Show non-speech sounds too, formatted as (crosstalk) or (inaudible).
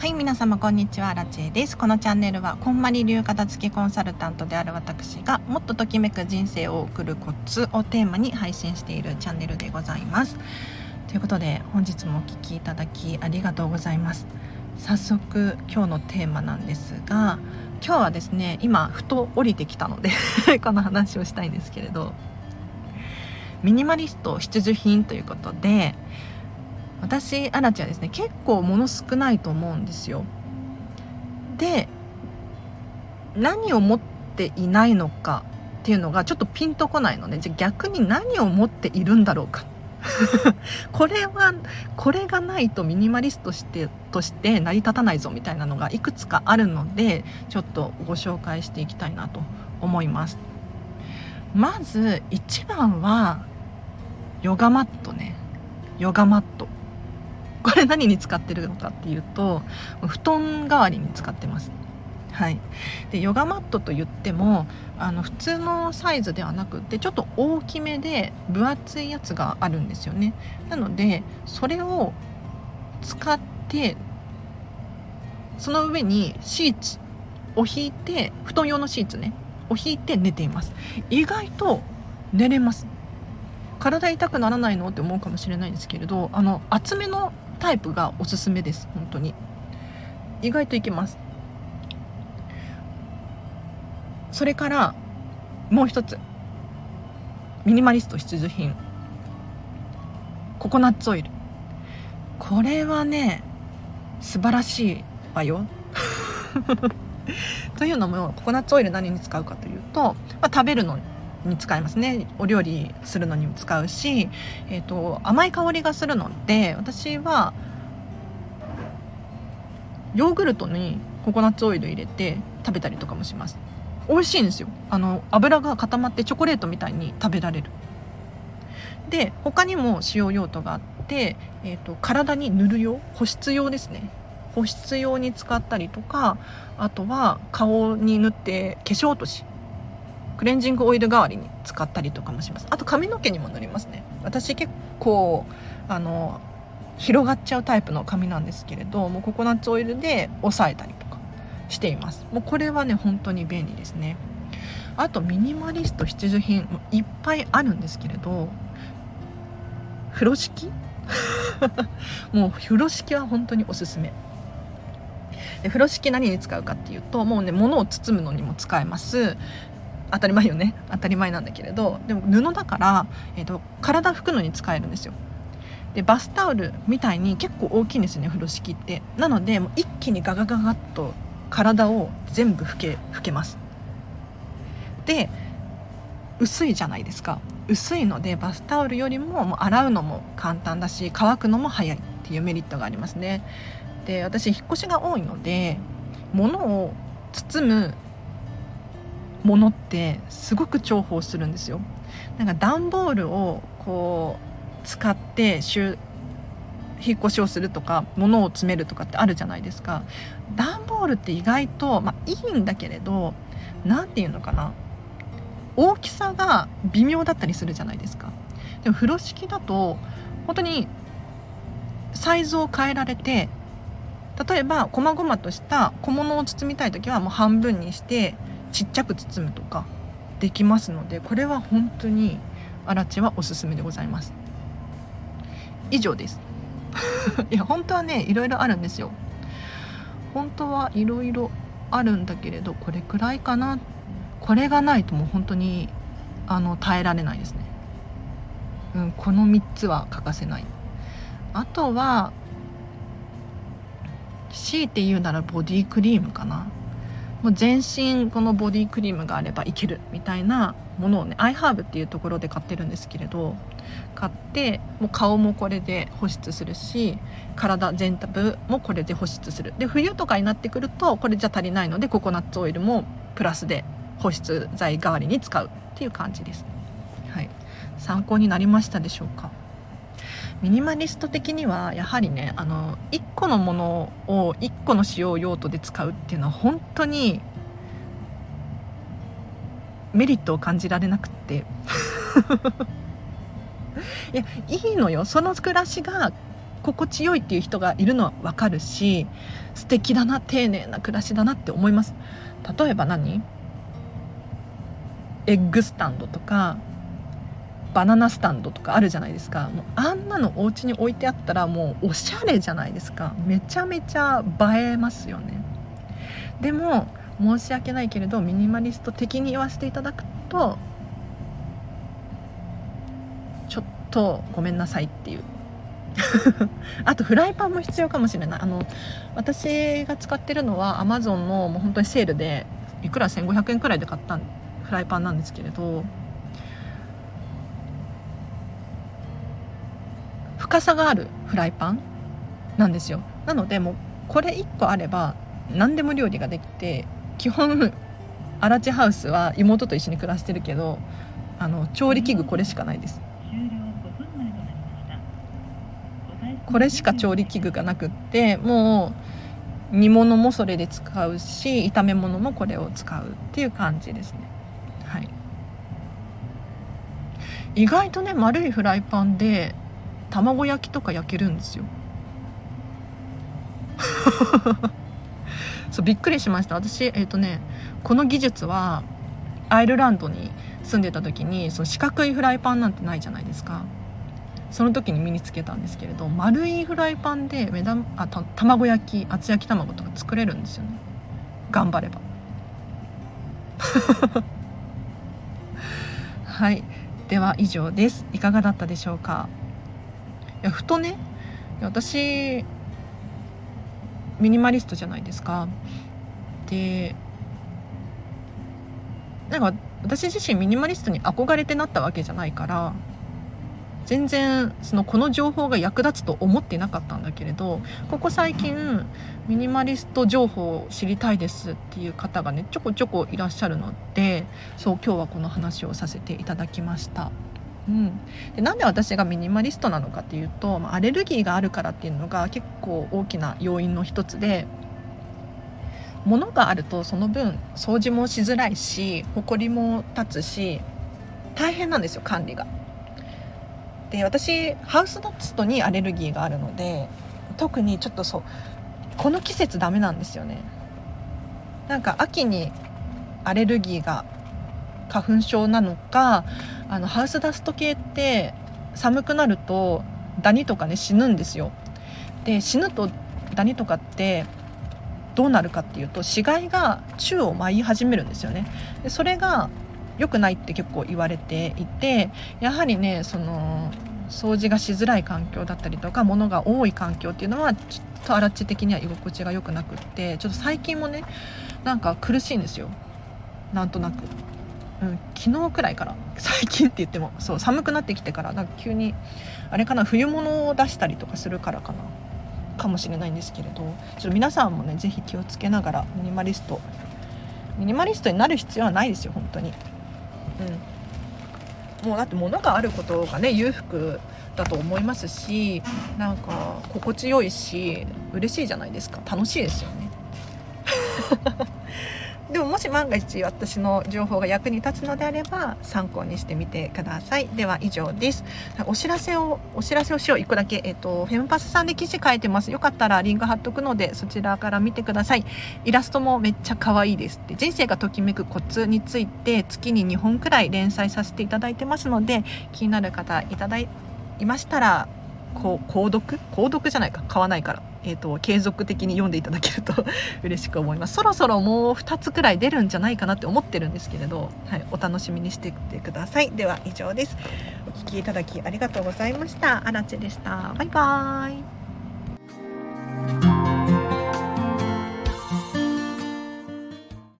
はい皆様こんにちは。ラチェです。このチャンネルはこんまり流片付けコンサルタントである私がもっとときめく人生を送るコツをテーマに配信しているチャンネルでございます。ということで本日もお聴きいただきありがとうございます。早速今日のテーマなんですが今日はですね今ふと降りてきたので (laughs) この話をしたいんですけれど。ミニマリスト必需品ということで私アラチはですね。結構物少ないと思うんですよ。で何を持っていないのかっていうのがちょっとピンとこないのでじゃ逆に何を持っているんだろうか。(laughs) これはこれがないとミニマリストしてとして成り立たないぞみたいなのがいくつかあるのでちょっとご紹介していきたいなと思います。まず一番はヨガマットね。ヨガマット。これ何に使ってるのかっていうと布団代わりに使ってます。はい、でヨガマットといってもあの普通のサイズではなくてちょっと大きめで分厚いやつがあるんですよね。なのでそれを使ってその上にシーツを引いて布団用のシーツねを引いて寝ています。意外と寝れます。体痛くならないの？って思うかもしれないんですけれどあの厚めのタイプがおすすめです本当に。意外といけます。それからもう一つ。ミニマリスト必需品。ココナッツオイル。これはね素晴らしいわよ。(laughs) というのもココナッツオイル何に使うかというと、まあ、食べるのに使いますね。お料理するのにも使うし、えーと、甘い香りがするので私はヨーグルトにココナッツオイル入れて食べたりとかもします。美味しいんですよ。あの油が固まってチョコレートみたいに食べられる。で他にも使用用途があって、えーと体に塗る用保湿用ですね。保湿用に使ったりとかあとは顔に塗って化粧落としクレンジングオイル代わりに使ったりとかもします。あと髪の毛にも塗りますね。私結構あの広がっちゃうタイプの髪なんですけれどもうココナッツオイルで押さえたりとかしています。もうこれはね本当に便利ですね。あとミニマリスト必需品いっぱいあるんですけれど風呂敷？(laughs) もう風呂敷は本当におすすめ。で風呂敷何に使うかっていうともうね物を包むのにも使えます。当たり前よね。当たり前なんだけれどでも布だから、えーと、体拭くのに使えるんですよ。でバスタオルみたいに結構大きいんですよね風呂敷って。なのでもう一気にガガガガッと体を全部拭け拭けます。で薄いじゃないですか。薄いのでバスタオルよりももう洗うのも簡単だし乾くのも早いっていうメリットがありますね。で私引っ越しが多いので物を包むものってすごく重宝するんですよ。なんか段ボールをこう使って引っ越しをするとか物を詰めるとかってあるじゃないですか。段ボールって意外と、まあ、いいんだけれど何て言うのかな。大きさが微妙だったりするじゃないですか。でも風呂敷だと本当にサイズを変えられて例えば細々とした小物を包みたい時はもう半分にしてちっちゃく包むとかできますのでこれは本当にアラチはおすすめでございます。以上です。(laughs) いや本当はねいろいろあるんですよ。本当はいろいろあるんだけれどこれくらいかな。これがないともう本当にあの耐えられないですね。うんこの3つは欠かせない。あとは強いて言うならボディクリームかな。もう全身このボディクリームがあればいけるみたいなものをねアイハーブっていうところで買ってるんですけれど買ってもう顔もこれで保湿するし体全部もこれで保湿する。で冬とかになってくるとこれじゃ足りないのでココナッツオイルもプラスで保湿剤代わりに使うっていう感じです、はい、参考になりましたでしょうか？ミニマリスト的にはやはりねあの1個のものを1個の使用用途で使うっていうのは本当にメリットを感じられなくって。(laughs) いやいいのよ。その暮らしが心地よいっていう人がいるのは分かるし素敵だな丁寧な暮らしだなって思います。例えば何？エッグスタンドとかバナナスタンドとかあるじゃないですか。もうあんなのお家に置いてあったらもうおしゃれじゃないですか。めちゃめちゃ映えますよね。でも申し訳ないけれどミニマリスト的に言わせていただくとちょっとごめんなさいっていう。(laughs) あとフライパンも必要かもしれない。あの私が使ってるのはアマゾンのもう本当にセールでいくら？1500円くらいで買ったフライパンなんですけれど。深さがあるフライパンなんですよ。なのでもうこれ1個あれば何でも料理ができて基本アラチハウスは妹と一緒に暮らしてるけどあの調理器具これしかないです。これしか調理器具がなくってもう煮物もそれで使うし炒め物もこれを使うっていう感じですね。はい。意外とね丸いフライパンで卵焼きとか焼けるんですよ。(laughs) そうびっくりしました。私えっ、ー、とねこの技術はアイルランドに住んでた時にその四角いフライパンなんてないじゃないですか。その時に身につけたんですけれど丸いフライパンで目玉あた卵焼き厚焼き卵とか作れるんですよね。頑張れば。(laughs) はい。では以上です。いかがだったでしょうか？やふとね私ミニマリストじゃないですかでなんか私自身ミニマリストに憧れてなったわけじゃないから全然そのこの情報が役立つと思ってなかったんだけれどここ最近ミニマリスト情報を知りたいですっていう方がねちょこちょこいらっしゃるのでそう今日はこの話をさせていただきました。うん、でなんで私がミニマリストなのかっていうとまアレルギーがあるからっていうのが結構大きな要因の一つで物があるとその分掃除もしづらいし埃も立つし大変なんですよ管理が。で私ハウスダストにアレルギーがあるので特にちょっとそうこの季節ダメなんですよねなんか秋にアレルギーが花粉症なのかあのハウスダスト系って寒くなるとダニとかね死ぬんですよ。で死ぬとダニとかってどうなるかっていうと死骸が宙を舞い始めるんですよね。でそれが良くないって結構言われていてやはりねその掃除がしづらい環境だったりとか物が多い環境っていうのはちょっとアラッチ的には居心地が良くなくってちょっと最近もねなんか苦しいんですよ。なんとなく、うん、昨日くらいから。最近って言ってもそう寒くなってきてからなんか急にあれかな冬物を出したりとかするからかな。かもしれないんですけれど。ちょっと皆さんもね是非気をつけながらミニマリストミニマリストになる必要はないですよ本当に。うん、もうだって物があることがね裕福だと思いますしなんか心地よいし嬉しいじゃないですか。楽しいですよね。でももし万が一私の情報が役に立つのであれば参考にしてみてください。では以上です。お知らせをお知らせをしよう1個だけえっ、とフェムパスさんで記事書いてます。よかったらリンク貼っとくのでそちらから見てください。イラストもめっちゃ可愛いですって。人生がときめくコツについて月に2本くらい連載させていただいてますので気になる方いただいましたら購読？購読じゃないか。買わないから。えーと、継続的に読んでいただけると (laughs) 嬉しく思います。そろそろもう2つくらい出るんじゃないかなって思ってるんですけれど、はい、お楽しみにしててください。では以上です。お聴きいただきありがとうございました。あらでした。バイバーイ。